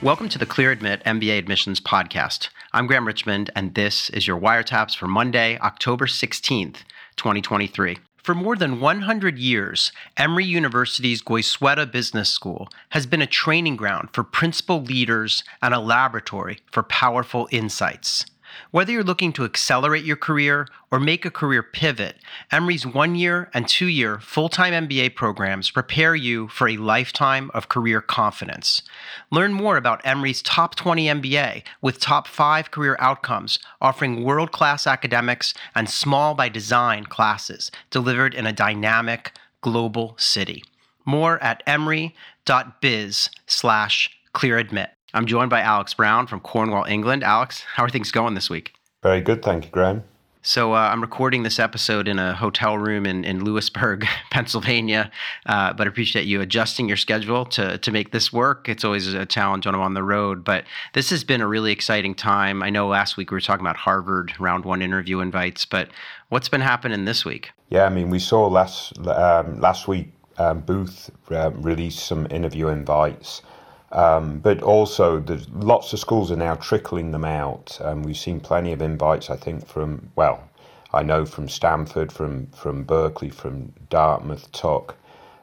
Welcome to the Clear Admit MBA Admissions Podcast. I'm Graham Richmond, and this is your wiretaps for Monday, October 16th, 2023. For more than 100 years, Emory University's Goizueta Business School has been a training ground for principal leaders and a laboratory for powerful insights. Whether you're looking to accelerate your career or make a career pivot, Emory's one year and two year full time MBA programs prepare you for a lifetime of career confidence. Learn more about Emory's Top 20 MBA with top five career outcomes, offering world class academics and small by design classes delivered in a dynamic global city. More at emory.biz slash clearadmit. I'm joined by Alex Brown from Cornwall, England. Alex, how are things going this week? Very good, thank you, Graham. So uh, I'm recording this episode in a hotel room in, in Lewisburg, Pennsylvania. Uh, but I appreciate you adjusting your schedule to to make this work. It's always a challenge when I'm on the road. But this has been a really exciting time. I know last week we were talking about Harvard round one interview invites, but what's been happening this week? Yeah, I mean, we saw last um, last week um, Booth um, released some interview invites. Um, but also, there's lots of schools are now trickling them out. Um, we've seen plenty of invites, I think, from well, I know from Stanford, from from Berkeley, from Dartmouth, Tuck,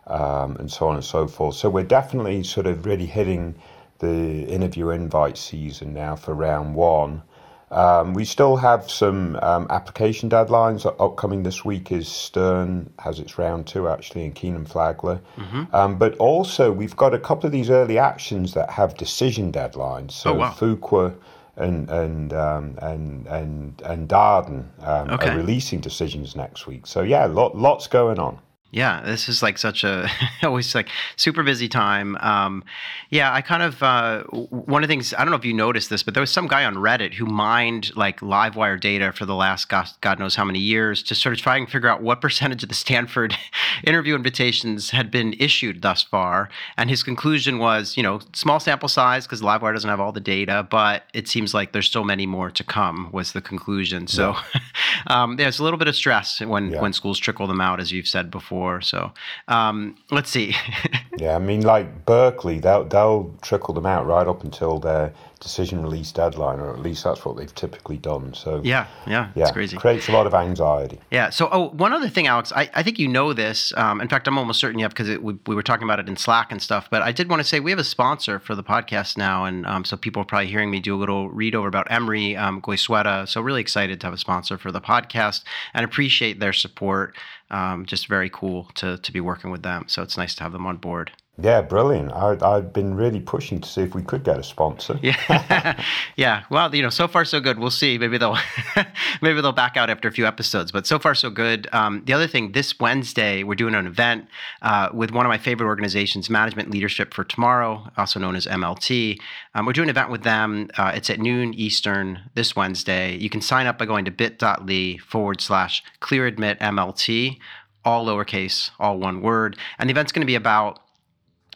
um, and so on and so forth. So we're definitely sort of really hitting the interview invite season now for round one. Um, we still have some um, application deadlines. Upcoming this week is Stern has its round two actually, in Kenan Flagler. Mm-hmm. Um, but also we've got a couple of these early actions that have decision deadlines. So oh, wow. Fuqua and and um, and and and Darden um, okay. are releasing decisions next week. So yeah, lot, lots going on. Yeah, this is like such a always like super busy time. Um, yeah, I kind of uh, one of the things I don't know if you noticed this, but there was some guy on Reddit who mined like LiveWire data for the last God, God knows how many years to sort of try and figure out what percentage of the Stanford interview invitations had been issued thus far. And his conclusion was, you know, small sample size because LiveWire doesn't have all the data, but it seems like there's still many more to come. Was the conclusion. So yeah. um, there's a little bit of stress when yeah. when schools trickle them out, as you've said before before. So um, let's see. yeah, I mean, like Berkeley, they'll they'll trickle them out right up until their decision release deadline, or at least that's what they've typically done. So yeah, yeah, yeah, it's crazy. Creates a lot of anxiety. Yeah. So oh, one other thing, Alex, I, I think you know this. Um, in fact, I'm almost certain you have because we, we were talking about it in Slack and stuff. But I did want to say we have a sponsor for the podcast now, and um, so people are probably hearing me do a little read over about Emory um, Goizueta. So really excited to have a sponsor for the podcast and appreciate their support. Um, just very cool to to be working with them. So it's nice to have them on board. Yeah, brilliant. I, I've been really pushing to see if we could get a sponsor. yeah, yeah. Well, you know, so far so good. We'll see. Maybe they'll maybe they'll back out after a few episodes. But so far so good. Um, the other thing, this Wednesday we're doing an event uh, with one of my favorite organizations, Management Leadership for Tomorrow, also known as MLT. Um, we're doing an event with them. Uh, it's at noon Eastern this Wednesday. You can sign up by going to bit.ly forward slash clear admit MLT, all lowercase, all one word. And the event's going to be about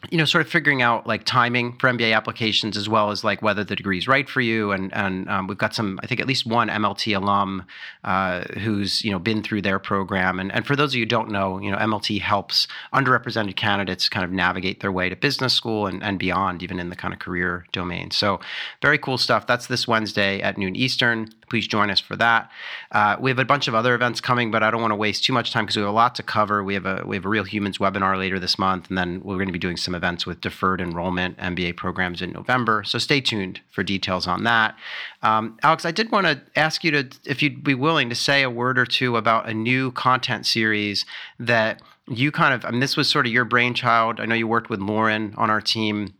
you know, sort of figuring out like timing for MBA applications as well as like whether the degree is right for you. And and um, we've got some, I think at least one MLT alum uh, who's you know been through their program. And and for those of you who don't know, you know, MLT helps underrepresented candidates kind of navigate their way to business school and, and beyond, even in the kind of career domain. So very cool stuff. That's this Wednesday at noon Eastern please join us for that. Uh, we have a bunch of other events coming, but I don't want to waste too much time because we have a lot to cover. We have a we have a Real Humans webinar later this month, and then we're going to be doing some events with deferred enrollment MBA programs in November. So stay tuned for details on that. Um, Alex, I did want to ask you to if you'd be willing to say a word or two about a new content series that you kind of I mean this was sort of your brainchild. I know you worked with Lauren on our team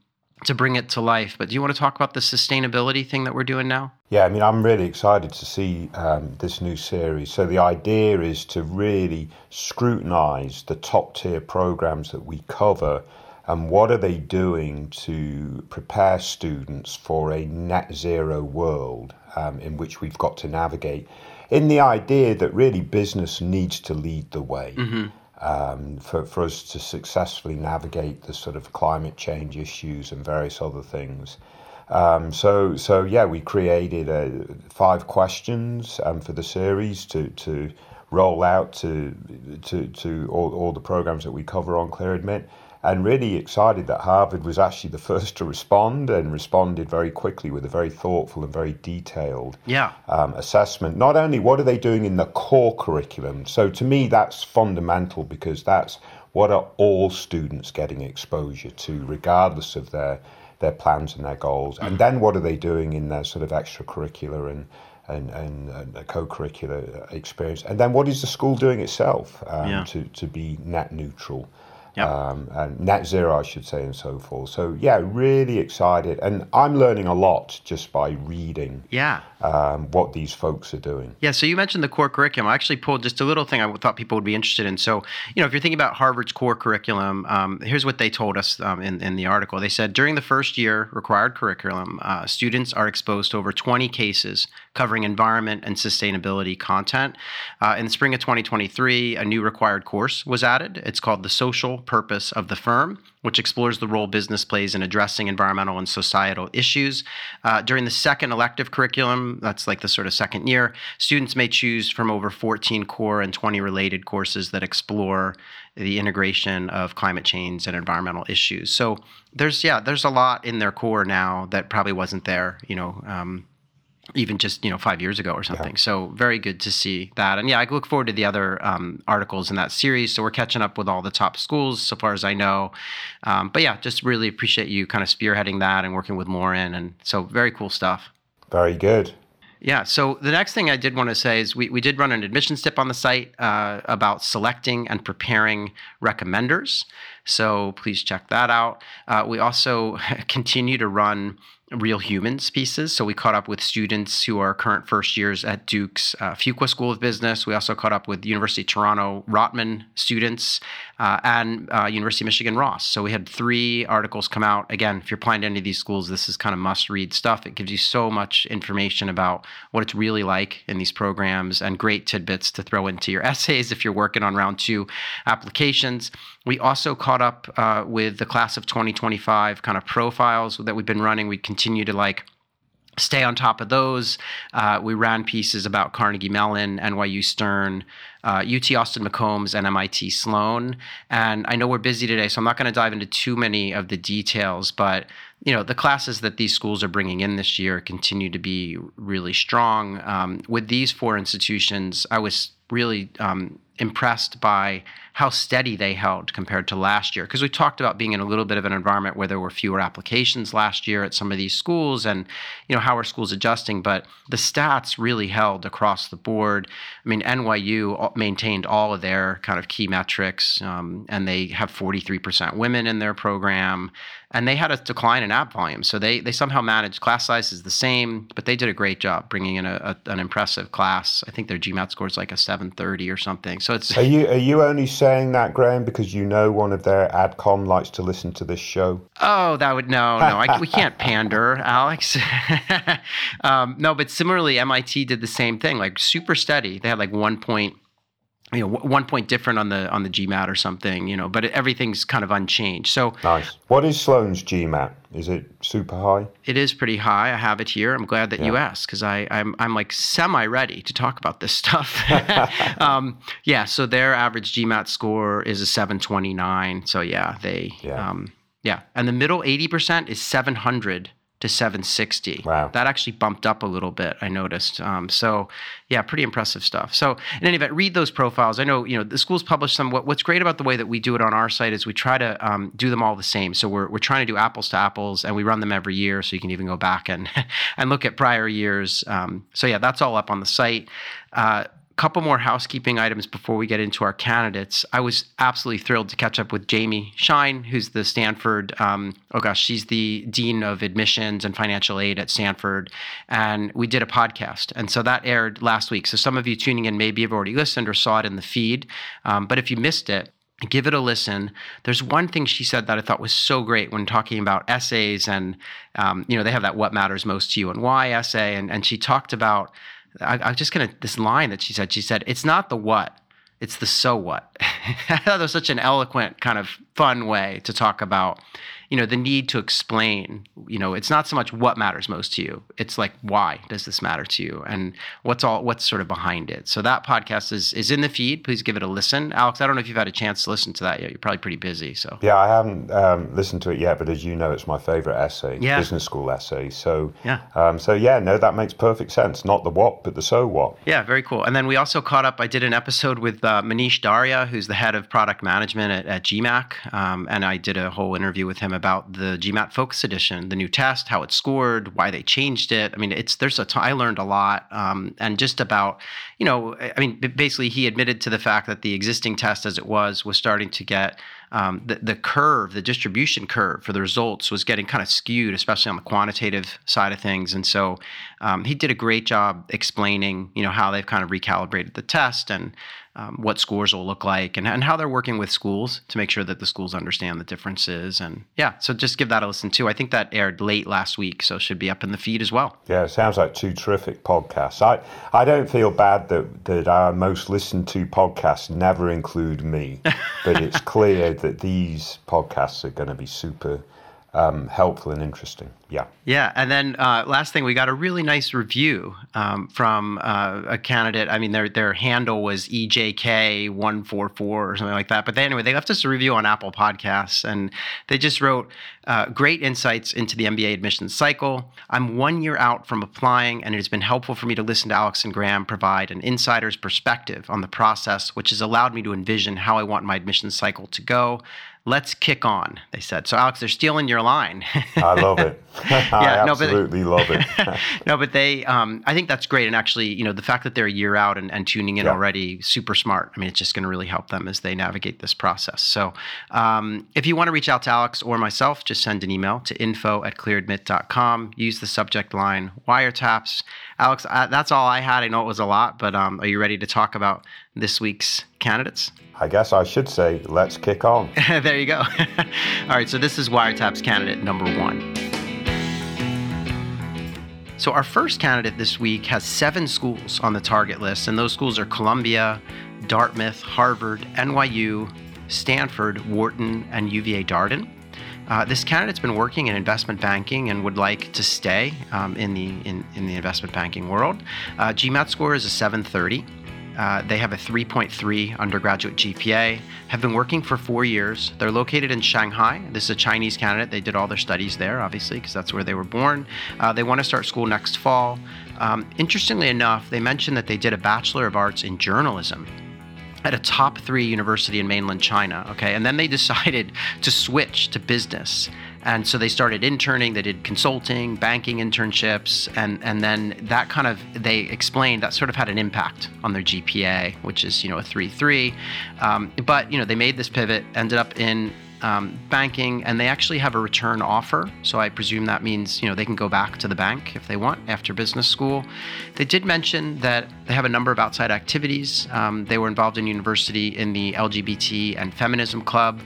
to bring it to life. But do you want to talk about the sustainability thing that we're doing now? Yeah, I mean, I'm really excited to see um, this new series. So the idea is to really scrutinize the top tier programs that we cover and what are they doing to prepare students for a net zero world um, in which we've got to navigate in the idea that really business needs to lead the way. Mm-hmm um, for, for us to successfully navigate the sort of climate change issues and various other things. Um, so, so yeah, we created uh, five questions um, for the series to, to roll out to, to, to all, all the programs that we cover on ClearAdmit. And really excited that Harvard was actually the first to respond and responded very quickly with a very thoughtful and very detailed yeah. um, assessment. Not only what are they doing in the core curriculum, so to me that's fundamental because that's what are all students getting exposure to, regardless of their their plans and their goals, and then what are they doing in their sort of extracurricular and and, and, and co-curricular experience, and then what is the school doing itself um, Yeah. to to be net neutral Yep. um, and net zero, I should say, and so forth. So yeah, really excited, and I'm learning a lot just by reading Yeah. um, what these folks are doing. Yeah, so you mentioned the core curriculum. I actually pulled just a little thing I thought people would be interested in. So, you know, if you're thinking about Harvard's core curriculum, um, here's what they told us um, in, in the article. They said during the first year required curriculum, uh, students are exposed to over 20 cases covering environment and sustainability content. Uh, in the spring of 2023, a new required course was added. It's called The Social Purpose of the Firm which explores the role business plays in addressing environmental and societal issues. Uh, during the second elective curriculum, that's like the sort of second year, students may choose from over 14 core and 20 related courses that explore the integration of climate change and environmental issues. So there's yeah, there's a lot in their core now that probably wasn't there, you know. Um, even just you know five years ago or something. So very good to see that, and yeah, I look forward to the other um, articles in that series. So we're catching up with all the top schools, so far as I know. Um, but yeah, just really appreciate you kind of spearheading that and working with Lauren, and so very cool stuff. Very good. Yeah. So the next thing I did want to say is we, we did run an admissions tip on the site uh, about selecting and preparing recommenders. So please check that out. Uh, we also continue to run real humans pieces. So we caught up with students who are current first years at Duke's uh, Fuqua School of Business. We also caught up with University of Toronto Rotman students uh, and uh, University of Michigan Ross. So we had three articles come out. Again, if you're applying to any of these schools, this is kind of must read stuff. It gives you so much information about what it's really like in these programs and great tidbits to throw into your essays if you're working on round two applications. We also caught up uh, with the class of 2025 kind of profiles that we've been running. We continue to like stay on top of those. Uh, we ran pieces about Carnegie Mellon, NYU Stern, uh, UT Austin McCombs, and MIT Sloan. And I know we're busy today, so I'm not going to dive into too many of the details, but you know the classes that these schools are bringing in this year continue to be really strong. Um, with these four institutions, I was really um, impressed by how steady they held compared to last year. Because we talked about being in a little bit of an environment where there were fewer applications last year at some of these schools, and you know how are schools adjusting. But the stats really held across the board. I mean, NYU maintained all of their kind of key metrics, um, and they have 43% women in their program and they had a decline in app volume. So they they somehow managed class sizes the same, but they did a great job bringing in a, a, an impressive class. I think their GMAT score is like a 730 or something. So it's Are you are you only saying that, Graham, because you know one of their adcom likes to listen to this show? oh that would no no I, we can't pander, Alex. um, no, but similarly, MIT did the same thing, like super steady. They had like one point you know one point different on the on the GMAT or something, you know, but everything's kind of unchanged. So Nice. What is Sloan's GMAT? Is it super high? it is pretty high. I have it here. I'm glad that you asked because I I'm I'm like semi ready to talk about this stuff. um, yeah, so their average GMAT score is a 729. So yeah, they Yeah. um, yeah, and the middle 80% is 700 to 760. Wow. That actually bumped up a little bit, I noticed. Um, so, yeah, pretty impressive stuff. So, in any event, read those profiles. I know, you know, the schools publish them. What, what's great about the way that we do it on our site is we try to um, do them all the same. So, we're, we're trying to do apples to apples, and we run them every year. So, you can even go back and, and look at prior years. Um, so, yeah, that's all up on the site. Uh, couple more housekeeping items before we get into our candidates. I was absolutely thrilled to catch up with Jamie Shine, who's the Stanford, um, oh gosh, she's the Dean of Admissions and Financial Aid at Stanford. And we did a podcast. And so that aired last week. So some of you tuning in maybe have already listened or saw it in the feed. Um, but if you missed it, give it a listen. There's one thing she said that I thought was so great when talking about essays, and um, you know they have that "What matters most to you" and why essay, and and she talked about. I, I'm just gonna this line that she said. She said, "It's not the what, it's the so what." I thought that was such an eloquent, kind of fun way to talk about you know, the need to explain, you know, it's not so much what matters most to you. It's like why does this matter to you and what's all what's sort of behind it. So that podcast is is in the feed. Please give it a listen. Alex, I don't know if you've had a chance to listen to that yet. You're probably pretty busy. So Yeah, I haven't um, listened to it yet, but as you know, it's my favorite essay, Yeah. business school essay. So Yeah. um, so yeah, no, that makes perfect sense. Not the what, but the so what. Yeah, very cool. And then we also caught up. I did an episode with uh, Manish Daria, who's the head of product management at, at GMAC. Um, and I did a whole interview with him about the GMAT Focus Edition, the new test, how it scored, why they changed it. I mean, it's there's a ton, I learned a lot. Um, and just about, you know, I mean, basically, he admitted to the fact that the existing test as it was was starting to get um, the, the curve, the distribution curve for the results was getting kind of skewed, especially on the quantitative side of things. And so um, he did a great job explaining, you know, how they've kind of recalibrated the test and um, what scores will look like and, and how they're working with schools to make sure that the schools understand the differences. And yeah, so just give that a listen too. I think that aired late last week, so it should be up in the feed as well. Yeah, it sounds like two terrific podcasts. I, I don't feel bad that, that our most listened to podcasts never include me, but it's clear that these podcasts are going to be super um, helpful and interesting. Yeah. Yeah, and then uh, last thing, we got a really nice review um, from uh, a candidate. I mean, their their handle was EJK one four four or something like that. But they, anyway, they left us a review on Apple Podcasts, and they just wrote uh, great insights into the MBA admissions cycle. I'm one year out from applying, and it has been helpful for me to listen to Alex and Graham provide an insider's perspective on the process, which has allowed me to envision how I want my admissions cycle to go. Let's kick on, they said. So, Alex, they're stealing your line. I love it. I Yeah, no, but- absolutely love it. no, but they, um, I think that's great. And actually, you know, the fact that they're a year out and, and tuning in Yeah. already, super smart. I mean, it's just going to really help them as they navigate this process. So um, if you want to reach out to Alex or myself, just send an email to info at clearadmit.com. Use the subject line wiretaps. Alex, I, that's all I had. I know it was a lot, but um, are you ready to talk about this week's candidates? I guess I should say, let's kick on. there you go. All right, so this is Wiretaps candidate number one. So, our first candidate this week has seven schools on the target list, and those schools are Columbia, Dartmouth, Harvard, NYU, Stanford, Wharton, and UVA Darden. Uh, this candidate's been working in investment banking and would like to stay um, in the in, in the investment banking world. Uh, GMAT score is a 730. Uh, they have a 3.3 undergraduate GPA, have been working for four years. They're located in Shanghai. This is a Chinese candidate. They did all their studies there, obviously, because that's where they were born. Uh, they want to start school next fall. Um, interestingly enough, they mentioned that they did a Bachelor of Arts in Journalism at a top three university in mainland China. Okay, and then they decided to switch to business, and so they started interning. They did consulting, banking internships, and and then that kind of they explained that sort of had an impact on their GPA, which is you know a three three. Um, but you know they made this pivot, ended up in um, banking, and they actually have a return offer. So I presume that means you know they can go back to the bank if they want after business school. They did mention that they have a number of outside activities. Um, they were involved in university in the LGBT and feminism club.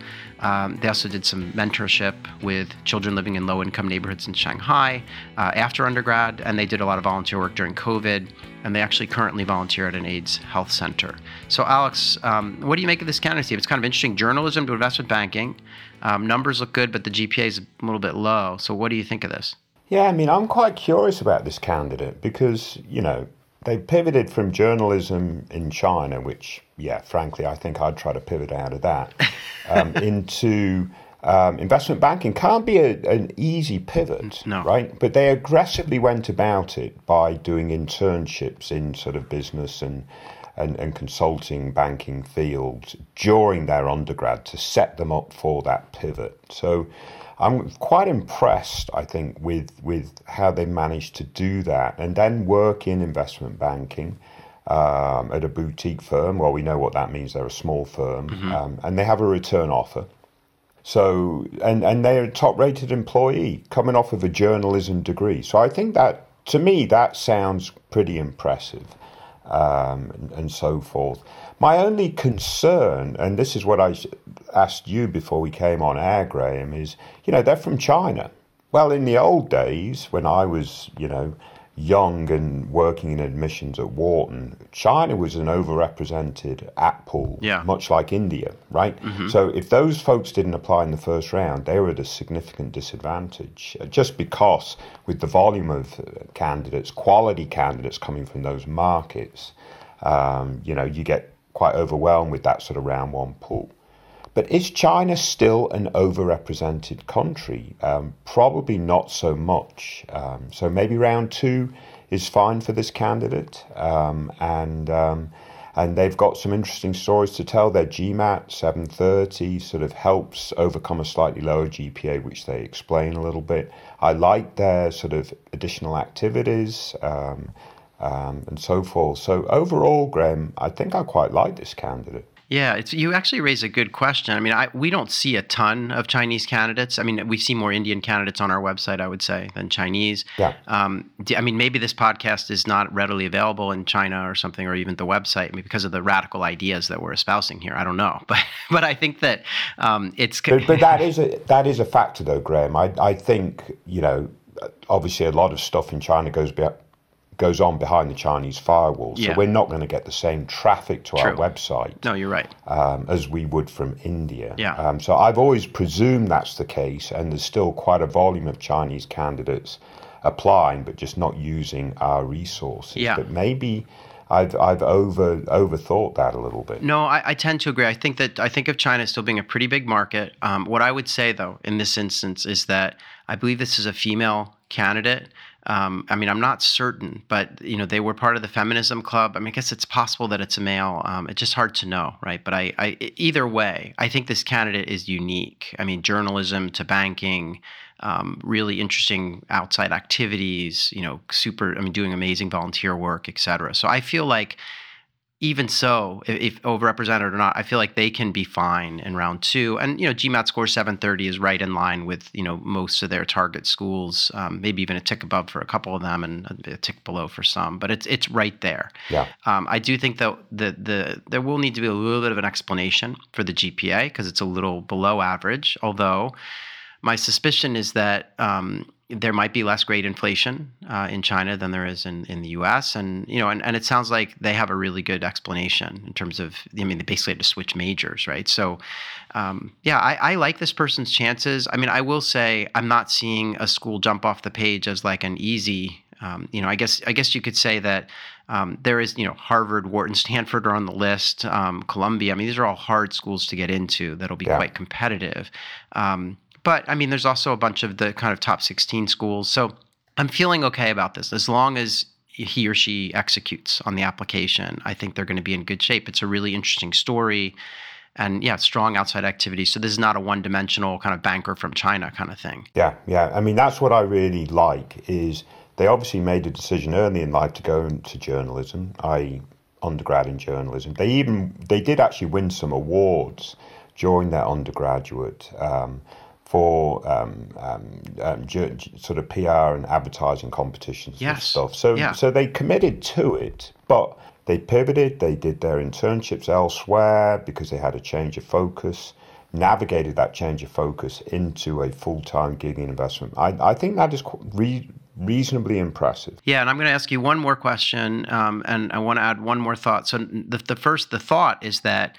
Um, they also did some mentorship with children living in low-income neighborhoods in Shanghai uh, after undergrad, and they did a lot of volunteer work during COVID. And they actually currently volunteer at an AIDS health center. So, Alex, um, what do you make of this candidacy? It's kind of interesting. Journalism to investment banking. Um, numbers look good, but the GPA is a little bit low. So, what do you think of this? Yeah, I mean, I'm quite curious about this candidate because, you know, they pivoted from journalism in China, which, yeah, frankly, I think I'd try to pivot out of that, um, into um, investment banking. Can't be a, an easy pivot, No. right? But they aggressively went about it by doing internships in sort of business and, and, and consulting banking fields during their undergrad to set them up for that pivot. So I'm quite impressed, I think, with, with how they managed to do that and then work in investment banking. Um, at a boutique firm, well, we know what that means. They're a small firm, um, and they have a return offer. So, and, and they're a top rated employee coming off of a journalism degree. So I think that, to me, that sounds pretty impressive um, and, and so forth. My only concern, and this is what I asked you before we came on air, Graham, is, you know, they're from China. Well, in the old days, when I was, you know, young and working in admissions at Wharton, China was an overrepresented at pool, Yeah. much like India, right? So if those folks didn't apply in the first round, they were at a significant disadvantage, uh, just because with the volume of uh, candidates, quality candidates coming from those markets, um, you know, you get quite overwhelmed with that sort of round one pool. But is China still an overrepresented country? Um, probably not so much. Um, so maybe round two is fine for this candidate, um, and um, and they've got some interesting stories to tell. Their GMAT 730 sort of helps overcome a slightly lower GPA, which they explain a little bit. I like their sort of additional activities. Um, um, and so forth. So overall, Graham, I think I quite like this candidate. Yeah, it's you actually raise a good question. I mean, I, we don't see a ton of Chinese candidates. I mean, we see more Indian candidates on our website, I would say, than Chinese. Yeah. Um, I mean, maybe this podcast is not readily available in China or something, or even the website, I mean, because of the radical ideas that we're espousing here. I don't know, but but I think that um, it's But, but that is a that is a factor, though, Graham. I I think you know, obviously, a lot of stuff in China goes be, goes on behind the Chinese firewall, so Yeah. we're not going to get the same traffic to our website. no, you're right. um, as we would from India. Yeah. Um, so I've always presumed that's the case, and there's still quite a volume of Chinese candidates applying, but just not using our resources. Yeah. But maybe I've I've over overthought that a little bit. No, I, I tend to agree. I think that I think of China as still being a pretty big market. Um, what I would say, though, in this instance, is that I believe this is a female candidate. Um, I mean, I'm not certain, but you know, they were part of the feminism club. I mean, I guess it's possible that it's a male. Um, it's just hard to know, right? But I, I, either way, I think this candidate is unique. I mean, journalism to banking, um, really interesting outside activities. You know, super. I mean, doing amazing volunteer work, et cetera. So I feel like even so, if, if overrepresented or not, I feel like they can be fine in round two. And you know, GMAT score 730 is right in line with you know most of their target schools, um, maybe even a tick above for a couple of them, and a tick below for some. But it's it's right there. Yeah. Um, I do think though the the there will need to be a little bit of an explanation for the GPA because it's a little below average. Although my suspicion is that um, there might be less grade inflation uh, in China than there is in, in the U.S. and you know, and, and it sounds like they have a really good explanation in terms of. I mean, they basically had to switch majors, right? So, um, yeah, I, I like this person's chances. I mean, I will say I'm not seeing a school jump off the page as like an easy. Um, you know, I guess I guess you could say that um, there is, you know, Harvard, Wharton, Stanford are on the list. Um, Columbia. I mean, these are all hard schools to get into. That'll be Yeah. quite competitive. Um, but I mean, there's also a bunch of the kind of top 16 schools. So I'm feeling okay about this as long as he or she executes on the application. I think they're going to be in good shape. It's a really interesting story. And yeah, strong outside activity. So this is not a one-dimensional kind of banker from China kind of thing. Yeah, yeah. I mean, that's what I really like is they obviously made a decision early in life to go into journalism, i.e., undergrad in journalism. They even they did actually win some awards during their undergraduate um, for um, um, um, sort of PR and advertising competitions and stuff. So yeah. so they committed to it, but they pivoted. They did their internships elsewhere because they had a change of focus navigated that change of focus into a full-time gig investment. I, I think that is re- reasonably impressive. Yeah, and I'm going to ask you one more question, um, and I want to add one more thought. So the, the first, the thought is that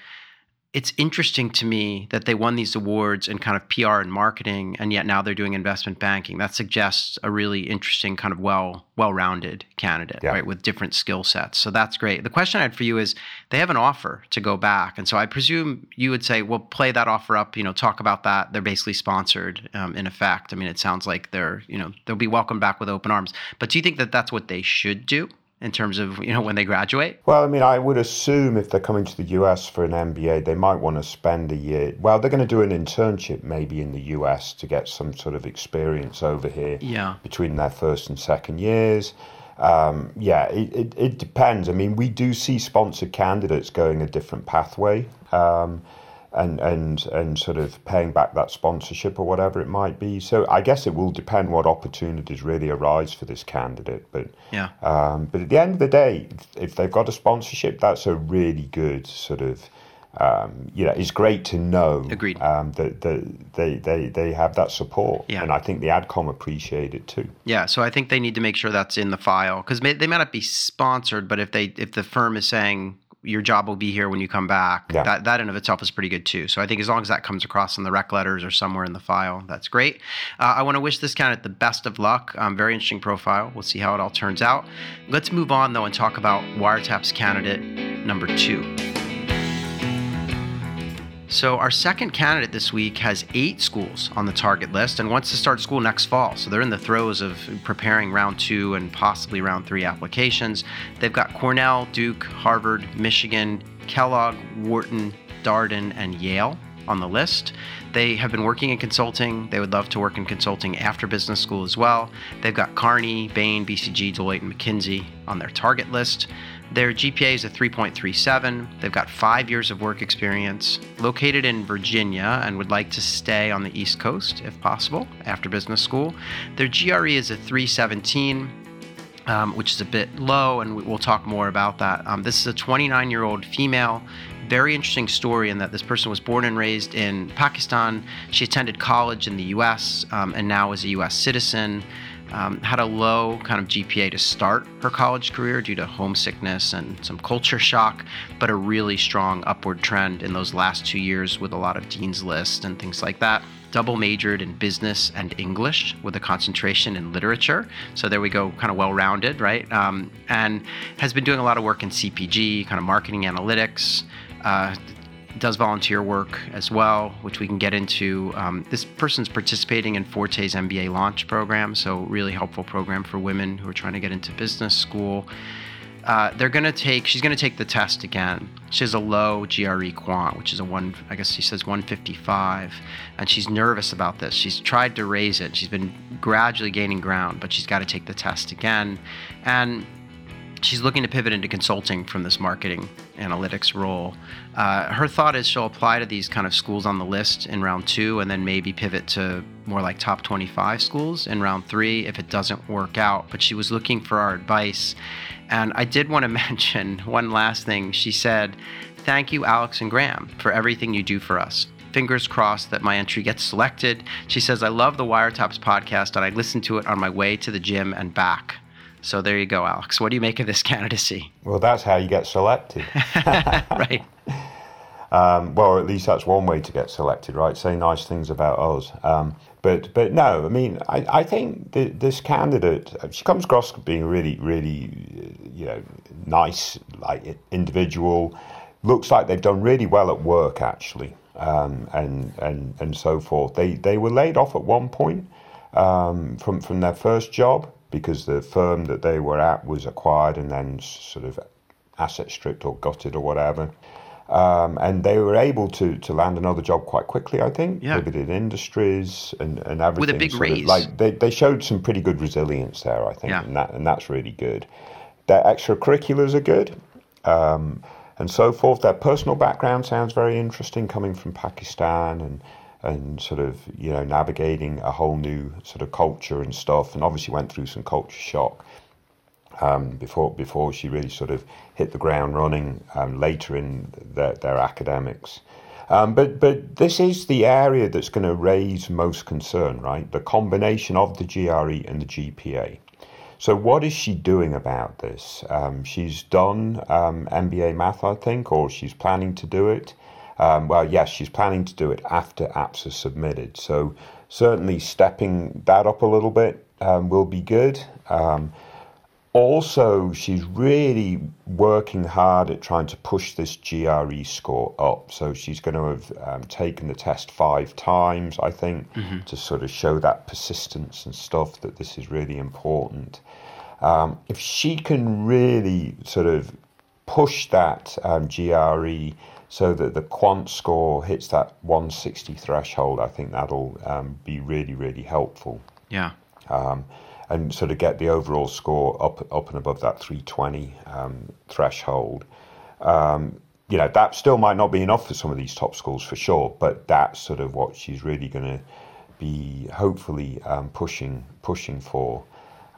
it's interesting to me that they won these awards in kind of PR and marketing, and yet now they're doing investment banking. That suggests a really interesting kind of well well-rounded candidate, Yeah. right, with different skill sets. So that's great. The question I had for you is, they have an offer to go back, and so I presume you would say, well, play that offer up. You know, talk about that. They're basically sponsored, um, in effect. I mean, it sounds like they're, you know, they'll be welcomed back with open arms. But do you think that that's what they should do in terms of, you know, when they graduate? Well, I mean, I would assume if they're coming to the US for an MBA, they might want to spend a year. Well, they're going to do an internship maybe in the US to get some sort of experience over here Yeah. between their first and second years. Um, yeah, it, it, it depends. I mean, we do see sponsored candidates going a different pathway. Um, and, and and sort of paying back that sponsorship or whatever it might be. So I guess it will depend what opportunities really arise for this candidate. But Yeah. um, but at the end of the day, if- they've got a sponsorship, that's a really good sort of um, you know, it's great to know Agreed. Um, that, that they, they, they have that support. Yeah. And I think the ADCOM appreciate it too. Yeah, so I think they need to make sure that's in the file because they might not be sponsored, but if they if the firm is saying your job will be here when you come back, Yeah. that that in of itself is pretty good too. So I think as long as that comes across in the rec letters or somewhere in the file, that's great. Uh, I want to wish this candidate the best of luck. Um, very interesting profile. We'll see how it all turns out. Let's move on though and talk about wiretaps candidate number two. So, our second candidate this week has eight schools on the target list and wants to start school next fall. So, they're in the throes of preparing round two and possibly round three applications. They've got Cornell, Duke, Harvard, Michigan, Kellogg, Wharton, Darden, and Yale on the list. They have been working in consulting. They would love to work in consulting after business school as well. They've got Kearney, Bain, BCG, Deloitte, and McKinsey on their target list. Their GPA is a 3.37. They've got five years of work experience, located in Virginia, and would like to stay on the East Coast if possible after business school. Their GRE is a 317. Um, which is a bit low, and we- we'll talk more about that. Um, this is a 29 year old female. Very interesting story in that this person was born and raised in Pakistan. She attended college in the US um, and now is a US citizen. Um, had a low kind of GPA to start her college career due to homesickness and some culture shock, but a really strong upward trend in those last two years with a lot of Dean's List and things like that double majored in business and English with a concentration in literature. So there we go, kind of well rounded, right? Um, and has been doing a lot of work in CPG, kind of marketing analytics. Uh, does volunteer work as well, which we can get into. Um, this person's participating in Forte's MBA launch program, so really helpful program for women who are trying to get into business school. Uh, they're to take, she's to take the test again. She has a low GRE quant, which is a one, I guess she says 155. And she's nervous about this. She's tried to raise it. She's been gradually gaining ground, but she's got to take the test again. And she's looking to pivot into consulting from this marketing analytics role. Uh, her thought is she'll apply to these kind of schools on the list in round two and then maybe pivot to more like top 25 schools in round three if it doesn't work out. But she was looking for our advice. And I did want to mention one last thing. She said, Thank you, Alex and Graham, for everything you do for us. Fingers crossed that my entry gets selected. She says, I love the Wiretaps podcast and I listen to it on my way to the gym and back. So there you go, Alex. What do you make of this candidacy? Well, that's how you get selected. right. Um, well, at least that's one way to get selected, right? Say nice things about us. Um, but but no, I mean, I, I think th- this candidate, she comes across being really, really, uh, you know, nice, like individual. Looks like they've done really well at work, actually, um, and and and so forth. They they were laid off at one point um, from from their first job because the firm that they were at was acquired and then sort of asset stripped or gutted or whatever. Um, and they were able to to land another job quite quickly, I think. Yeah. Pivoted industries and, and everything. big sort of raise. like they, they showed some pretty good resilience there, I think, Yeah. and that and that's really good. Their extracurriculars are good, um, and so forth. Their personal background sounds very interesting, coming from Pakistan and and sort of you know navigating a whole new sort of culture and stuff, and obviously went through some culture shock um, before before she really sort of hit the ground running um, later in their, their academics. Um, but but this is the area that's going to raise most concern, right? The combination of the GRE and the GPA. So what is she doing about this? Um, she's done um, MBA math, I think, or she's planning to do it. Um, well, yes, she's planning to do it after apps are submitted. So certainly stepping that up a little bit um, will be good. Um, also, she's really working hard at trying to push this GRE score up. So she's going to have um, taken the test five times, I think, to sort of show that persistence and stuff that this is really important. Um, if she can really sort of push that um, GRE so that the quant score hits that 160 threshold, I think that'll um, be really, really helpful Yeah. um, and sort of get the overall score up up and above that 320 um, threshold. Um, you know, that still might not be enough for some of these top schools for sure, but that's sort of what she's really going to be hopefully um, pushing pushing for.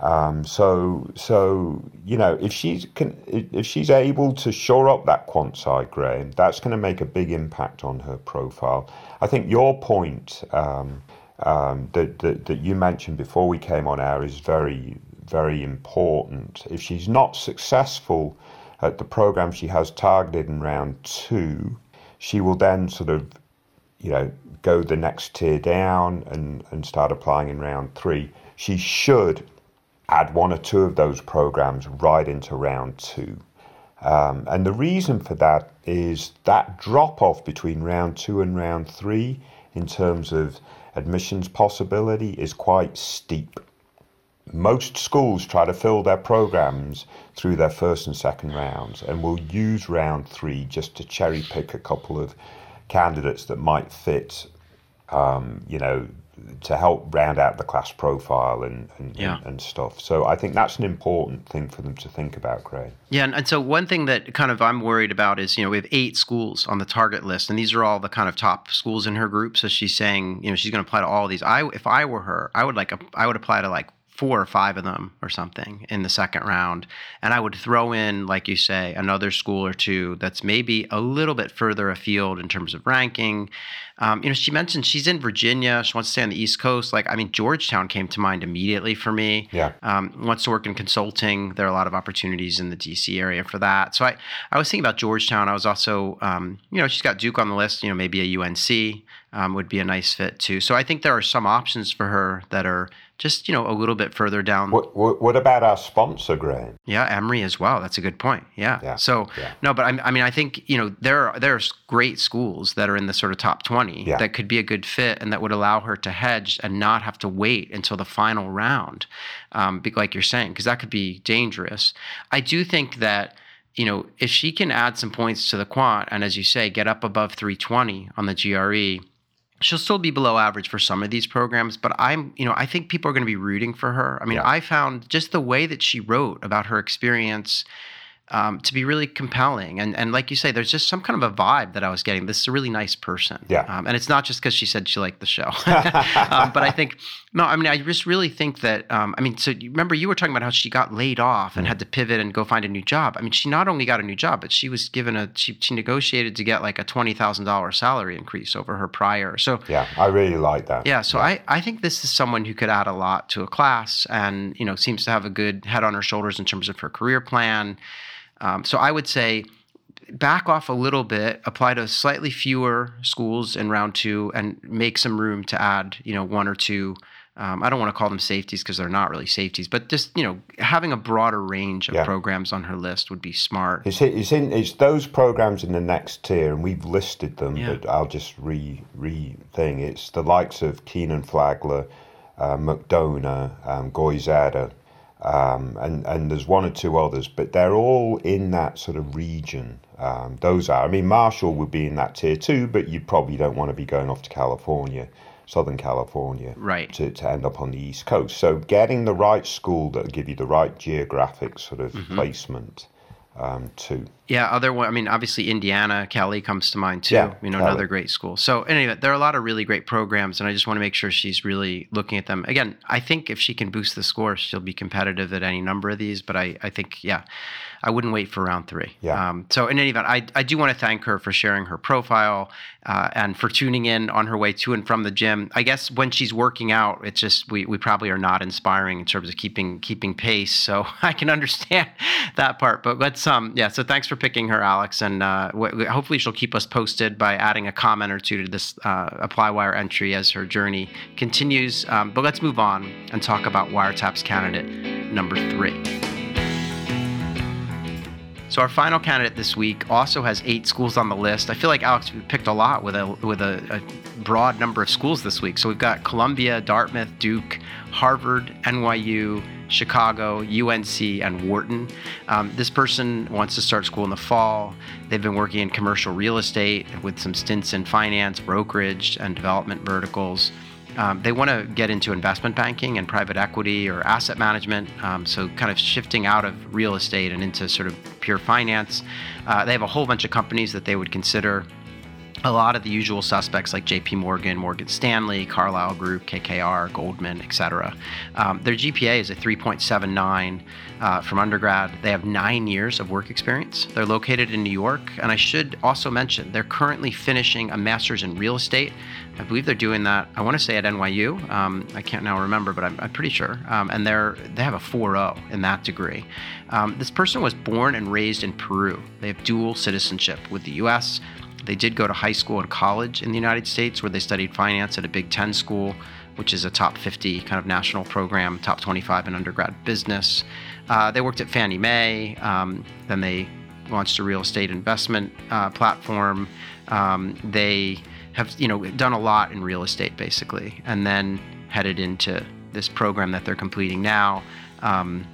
Um, so, so you know, if she's can, if she's able to shore up that quant side, Graham, that's going to make a big impact on her profile. I think your point um, um, that, that that you mentioned before we came on air is very very important. If she's not successful at the program she has targeted in round two, she will then sort of, you know, go the next tier down and, and start applying in round three. She should add one or two of those programs right into round two. Um, and the reason for that is that drop off between round two and round three in terms of admissions possibility is quite steep. Most schools try to fill their programs through their first and second rounds and will use round three just to cherry pick a couple of candidates that might fit, um, you know, to help round out the class profile and and, Yeah. and stuff. So I think that's an important thing for them to think about, Craig. Yeah, and, and so one thing that kind of I'm worried about is, you know, we have eight schools on the target list, and these are all the kind of top schools in her group. So she's saying, you know, she's going to apply to all these. I, if I were her, I would like, I would apply to like four or five of them or something in the second round, and I would throw in, like you say, another school or two that's maybe a little bit further afield in terms of ranking. Um, you know, she mentioned she's in Virginia. She wants to stay on the East Coast. Like, I mean, Georgetown came to mind immediately for me Yeah. um, wants to work in consulting. There are a lot of opportunities in the DC area for that. So I, I was thinking about Georgetown. I was also, um, you know, she's got Duke on the list. You know, maybe a UNC um, would be a nice fit too. So I think there are some options for her that are just, you know, a little bit further down. What what, what about our sponsor, Graham? Yeah, Emory as well. That's a good point. Yeah. Yeah, So yeah. no, but I, I mean, I think you know there are there's great schools that are in the sort of top twenty Yeah. that could be a good fit and that would allow her to hedge and not have to wait until the final round, um, like you're saying, because that could be dangerous. I do think that. You know, if she can add some points to the quant, and as you say, get up above 320 on the GRE, she'll still be below average for some of these programs but i'm you know i think people are going to be rooting for her i mean Yeah. i found just the way that she wrote about her experience um, to be really compelling. And and like you say there's just some kind of a vibe that i was getting. This is a really nice person. Yeah. um, and it's not just because she said she liked the show. Um, but i think no i mean i just really think that um, i mean so you remember you were talking about how she got laid off and had to pivot and go find a new job. I mean she not only got a new job but she was given a she, she negotiated to get like a $20000 salary increase over her prior. So Yeah, I really like that. yeah, so I, I think this is someone who could add a lot to a class and, you know, seems to have a good head on her shoulders in terms of her career plan. Um, so I would say back off a little bit, apply to slightly fewer schools in round two and make some room to add, you know, one or two. Um, I don't want to call them safeties because they're not really safeties, but just, you know, having a broader range of Yeah. programs on her list would be smart. It's, it's in it's those programs in the next tier, and we've listed them, Yeah. but I'll just re re thing. It's the likes of Kenan Flagler, uh, McDonough, um, Goizueta, um, and and there's one or two others, but they're all in that sort of region. Um, those are. I mean, Marshall would be in that tier too, but you probably don't want to be going off to California, Southern California, Right. to, to end up on the East Coast. So getting the right school that'll give you the right geographic sort of Mm-hmm. placement um, too. Yeah, other one. I mean, obviously Indiana, Kelley comes to mind too. Yeah, you know, Kelley. another great school. So anyway, there are a lot of really great programs, and I just want to make sure she's really looking at them. Again, I think if she can boost the score, she'll be competitive at any number of these. But I, I think, yeah, I wouldn't wait for round three. Yeah. Um, so in any event, I, I do want to thank her for sharing her profile uh, and for tuning in on her way to and from the gym. I guess when she's working out, it's just we, we probably are not inspiring in terms of keeping keeping pace. So I can understand that part. But let's um yeah. So thanks for picking her, Alex, and uh, w- hopefully she'll keep us posted by adding a comment or two to this uh, ApplyWire entry as her journey continues. Um, but let's move on and talk about wiretaps candidate number three. So our final candidate this week also has eight schools on the list. I feel like Alex picked a lot with a with a, a broad number of schools this week. So we've got Columbia, Dartmouth, Duke, Harvard, NYU, Chicago, UNC, and Wharton. Um, this person wants to start school in the fall. They've been working in commercial real estate with some stints in finance, brokerage, and development verticals. Um, they want to get into investment banking and private equity or asset management. Um, so, kind of shifting out of real estate and into sort of pure finance. Uh, they have a whole bunch of companies that they would consider. a lot of the usual suspects like JP Morgan, Morgan Stanley, Carlyle Group, KKR, Goldman, etc. Um, their GPA is a 3.79 uh, from undergrad. They have nine years of work experience. They're located in New York. And I should also mention they're currently finishing a master's in real estate. I believe they're doing that, I want to say at NYU. Um, I can't now remember, but I'm, I'm pretty sure. Um, and they're, they have a 4.0 in that degree. Um, this person was born and raised in Peru. They have dual citizenship with the US they did go to high school and college in the United States where they studied finance at a Big Ten school, which is a top 50 kind of national program, top 25 in undergrad business. Uh, they worked at Fannie Mae. Um, then they launched a real estate investment uh, platform. Um, they have, you know, done a lot in real estate basically, and then headed into this program that they're completing now. Um,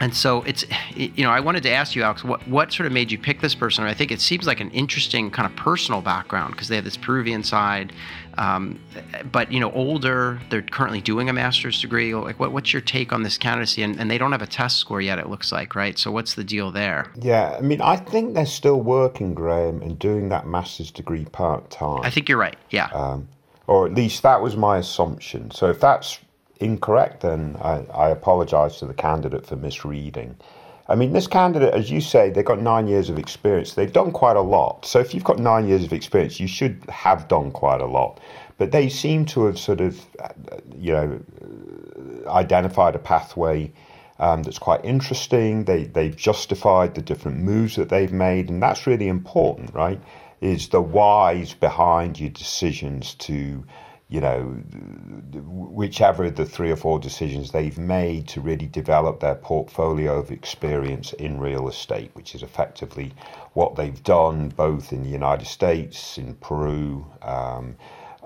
and so it's, you know, I wanted to ask you, Alex, what, what sort of made you pick this person? I think it seems like an interesting kind of personal background because they have this Peruvian side, um, but you know, older. They're currently doing a master's degree. Like, what, what's your take on this candidacy? And, and they don't have a test score yet. It looks like, right? So, what's the deal there? Yeah, I mean, I think they're still working, Graham, and doing that master's degree part time. I think you're right. Yeah. Um, or at least that was my assumption. So, if that's incorrect, then I, I apologise to the candidate for misreading. I mean, this candidate, as you say, they've got nine years of experience. They've done quite a lot. So if you've got nine years of experience, you should have done quite a lot. But they seem to have sort of, you know, identified a pathway um, that's quite interesting. They they've justified the different moves that they've made, and that's really important, right? Is the whys behind your decisions to you know, whichever of the three or four decisions they've made to really develop their portfolio of experience in real estate, which is effectively what they've done both in the United States, in Peru, um,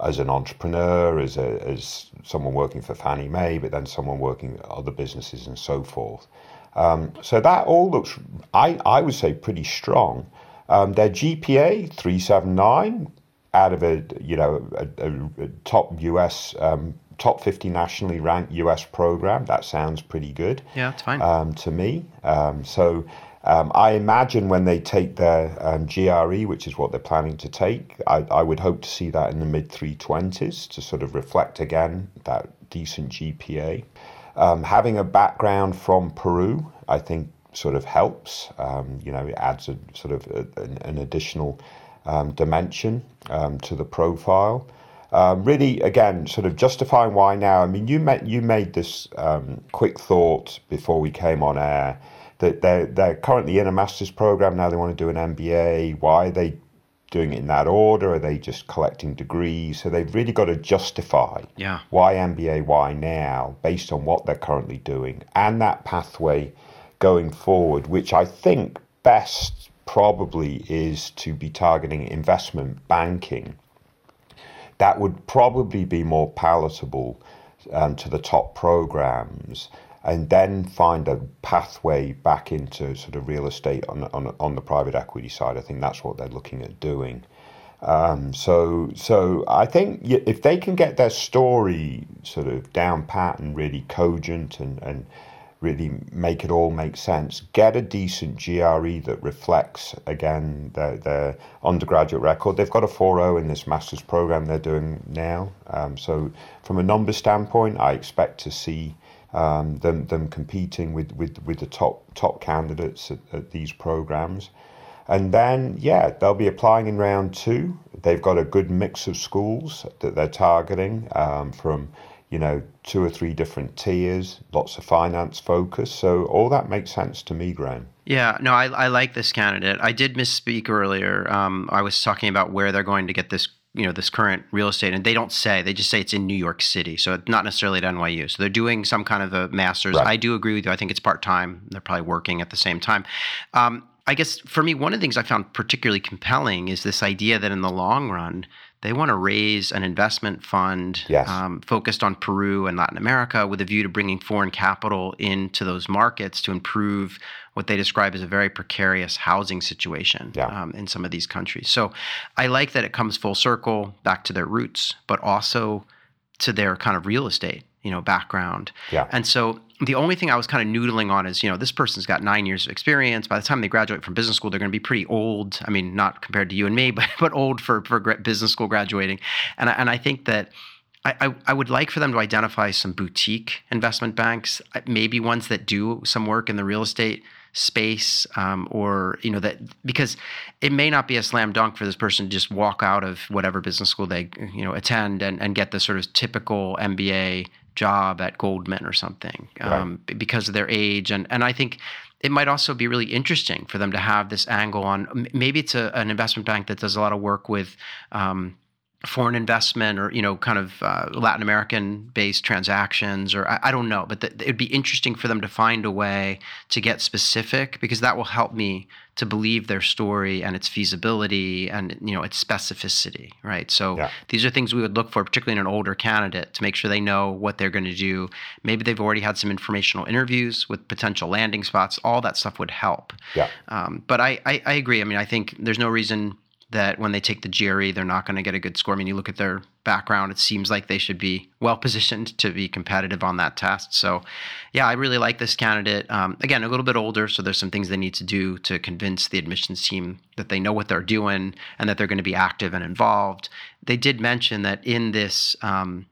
as an entrepreneur, as, a, as someone working for Fannie Mae, but then someone working other businesses and so forth. Um, so that all looks, I, I would say, pretty strong. Um, their GPA, 379, out of a you know a, a, a top US um, top 50 nationally ranked US program. That sounds pretty good. Yeah, it's fine. Um, to me. Um, so um, I imagine when they take their um, GRE, which is what they're planning to take, I, I would hope to see that in the mid 320s to sort of reflect again that decent GPA. Um, having a background from Peru, I think, sort of helps. Um, you know, it adds a sort of a, an, an additional um, dimension um, to the profile. Um, really, again, sort of justifying why now. I mean, you made you made this um, quick thought before we came on air that they're they're currently in a master's program now. They want to do an MBA. Why are they doing it in that order? Are they just collecting degrees? So they've really got to justify yeah. why MBA, why now, based on what they're currently doing and that pathway going forward, which I think best probably is to be targeting investment banking. That would probably be more palatable um, to the top programs and then find a pathway back into sort of real estate on, on, on the private equity side. I think that's what they're looking at doing. Um, so, so I think if they can get their story sort of down pat and really cogent and, and really make it all make sense. Get a decent GRE that reflects, again, their, their undergraduate record. They've got a 4.0 in this master's program they're doing now. Um, so, from a number standpoint, I expect to see um, them, them competing with, with, with the top, top candidates at, at these programs. And then, yeah, they'll be applying in round two. They've got a good mix of schools that they're targeting um, from you know, two or three different tiers, lots of finance focus. So all that makes sense to me, Graham. Yeah, no, I, I like this candidate. I did misspeak earlier. Um, I was talking about where they're going to get this, you know, this current real estate, and they don't say. They just say it's in New York City, so it's not necessarily at NYU. So they're doing some kind of a master's. Right. I do agree with you. I think it's part time. They're probably working at the same time. Um, I guess for me, one of the things I found particularly compelling is this idea that in the long run, they want to raise an investment fund yes. um, focused on Peru and Latin America with a view to bringing foreign capital into those markets to improve what they describe as a very precarious housing situation yeah. um, in some of these countries. So I like that it comes full circle back to their roots, but also to their kind of real estate you know background. Yeah. And so the only thing I was kind of noodling on is, you know, this person's got nine years of experience. By the time they graduate from business school, they're going to be pretty old. I mean, not compared to you and me, but but old for for business school graduating. And I, and I think that. I, I would like for them to identify some boutique investment banks, maybe ones that do some work in the real estate space um, or you know that because it may not be a slam dunk for this person to just walk out of whatever business school they you know attend and, and get the sort of typical MBA job at Goldman or something um, right. because of their age and and I think it might also be really interesting for them to have this angle on maybe it's a, an investment bank that does a lot of work with um, foreign investment or you know kind of uh, Latin American based transactions or I, I don't know but th- it'd be interesting for them to find a way to get specific because that will help me to believe their story and its feasibility and you know its specificity right? So yeah. these are things we would look for particularly in an older candidate to make sure they know what they're going to do. Maybe they've already had some informational interviews with potential landing spots. All that stuff would help. Yeah. Um, but I, I I agree. I mean I think there's no reason that when they take the GRE, they're not going to get a good score. I mean, you look at their background, it seems like they should be well positioned to be competitive on that test. So, yeah, I really like this candidate. Um, again, a little bit older, so there's some things they need to do to convince the admissions team that they know what they're doing and that they're going to be active and involved. They did mention that in this um,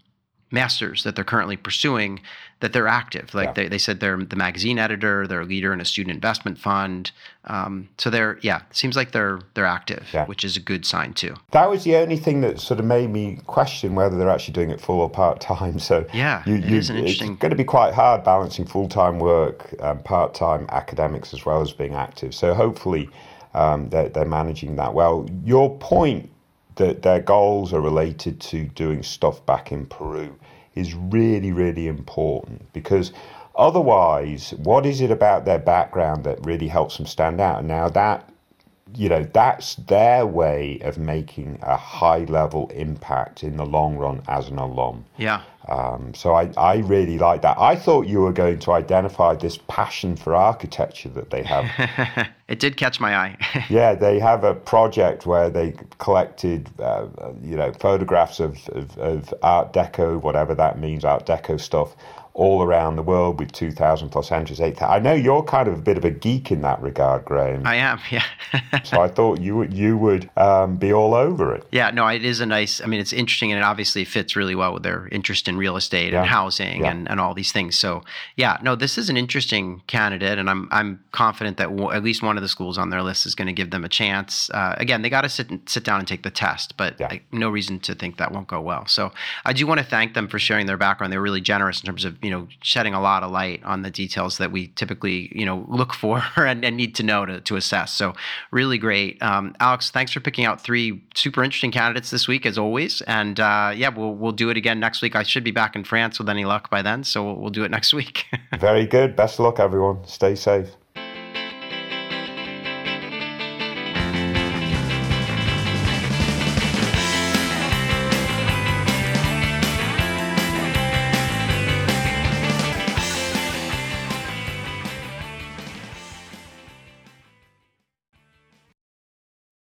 masters that they're currently pursuing that they're active. Like yeah. they, they said they're the magazine editor they're a leader in a student investment fund. Um, so they're yeah it seems like they're they're active yeah. which is a good sign too. That was the only thing that sort of made me question whether they're actually doing it full or part-time. So yeah you, you, it is an interesting it's going to be quite hard balancing full-time work um, part-time academics as well as being active. So hopefully um, they're, they're managing that well. Your point that their goals are related to doing stuff back in Peru is really, really important because otherwise, what is it about their background that really helps them stand out? And now, that you know, that's their way of making a high level impact in the long run as an alum. Yeah. Um, so I, I really like that. I thought you were going to identify this passion for architecture that they have. it did catch my eye. yeah, they have a project where they collected, uh, you know, photographs of, of, of Art Deco, whatever that means, Art Deco stuff all around the world with 2,000 plus entries. 8, I know you're kind of a bit of a geek in that regard, Graham. I am, yeah. so I thought you would you would um, be all over it. Yeah, no, it is a nice. I mean, it's interesting, and it obviously fits really well with their interest in real estate yeah. and housing yeah. and, and all these things. So yeah, no, this is an interesting candidate, and I'm I'm confident that w- at least one of the schools on their list is going to give them a chance. Uh, again, they got to sit sit down and take the test, but yeah. I, no reason to think that won't go well. So I do want to thank them for sharing their background. They were really generous in terms of you know shedding a lot of light on the details that we typically you know look for and, and need to know to, to assess. So really great, um, Alex. Thanks for picking out three super interesting candidates this week, as always. And uh, yeah, we'll we'll do it again next week. I should be back in France with any luck by then, so we'll, we'll do it next week. Very good. Best of luck, everyone. Stay safe.